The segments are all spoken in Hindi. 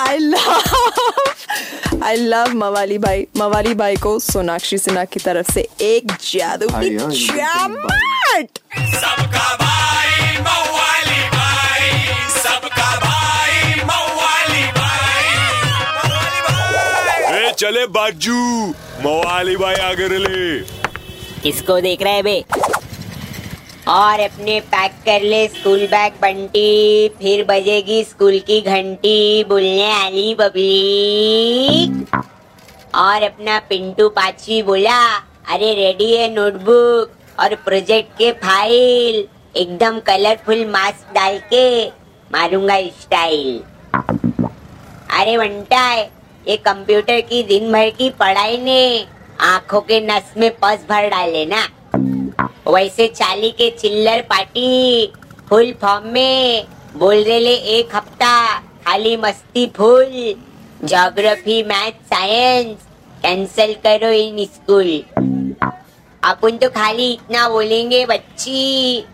आई लव आई लव मवाली भाई मवाली भाई को सोनाक्षी सिन्हा की तरफ़ से एक जादू की चमट सबका भाई मवाली भाई सबका भाई मवाली भाई ए चले बाजू। मवाली भाई आगे ले किसको देख रहे हैं बे? और अपने पैक कर ले स्कूल बैग बंटी। फिर बजेगी स्कूल की घंटी, बोलने वाली पब्लिक। और अपना पिंटू पाची बोला, अरे रेडी है नोटबुक और प्रोजेक्ट के फ़ाइल एकदम कलरफुल मास्क डाल के मारूँगा स्टाइल अरे बंटा ये कंप्यूटर की दिन भर की पढ़ाई ने आँखों के नस में पस भर डाले ना। वैसे चाली के चिल्लर पार्टी, फुल फॉर्म में बोल रहे एक हफ़्ता, खाली मस्ती full geography math science cancel करो इन स्कूल अपन तो खाली इतना बोलेंगे, बच्ची,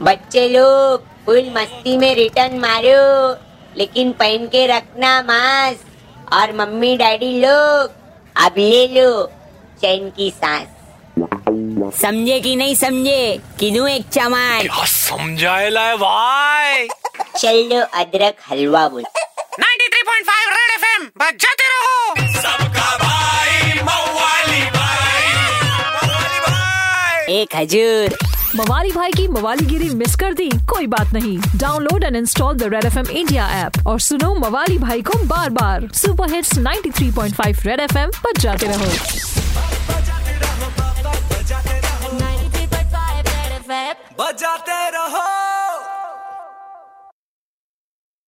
बच्चे लोग, फुल मस्ती में रिटर्न मारो, लेकिन पहन के रखना मास्क और मम्मी, डैडी लोग, अब ले लो, चैन की सांस। समझे कि नहीं समझे? किनू एक चमान क्या समझाएला है भाई? चल लो अदरक हलवा बोल। 93.5 रेड एफएम बजाते रहो। सबका भाई मवाली भाई। मवाली भाई। एक हजूर। मवाली भाई की मवालीगिरी मिस कर दी कोई बात नहीं। Download and install the red F M India app और सुनो मवाली भाई को बार बार super hits 93.5 red F M पर जाते रहो। बजाते रहो।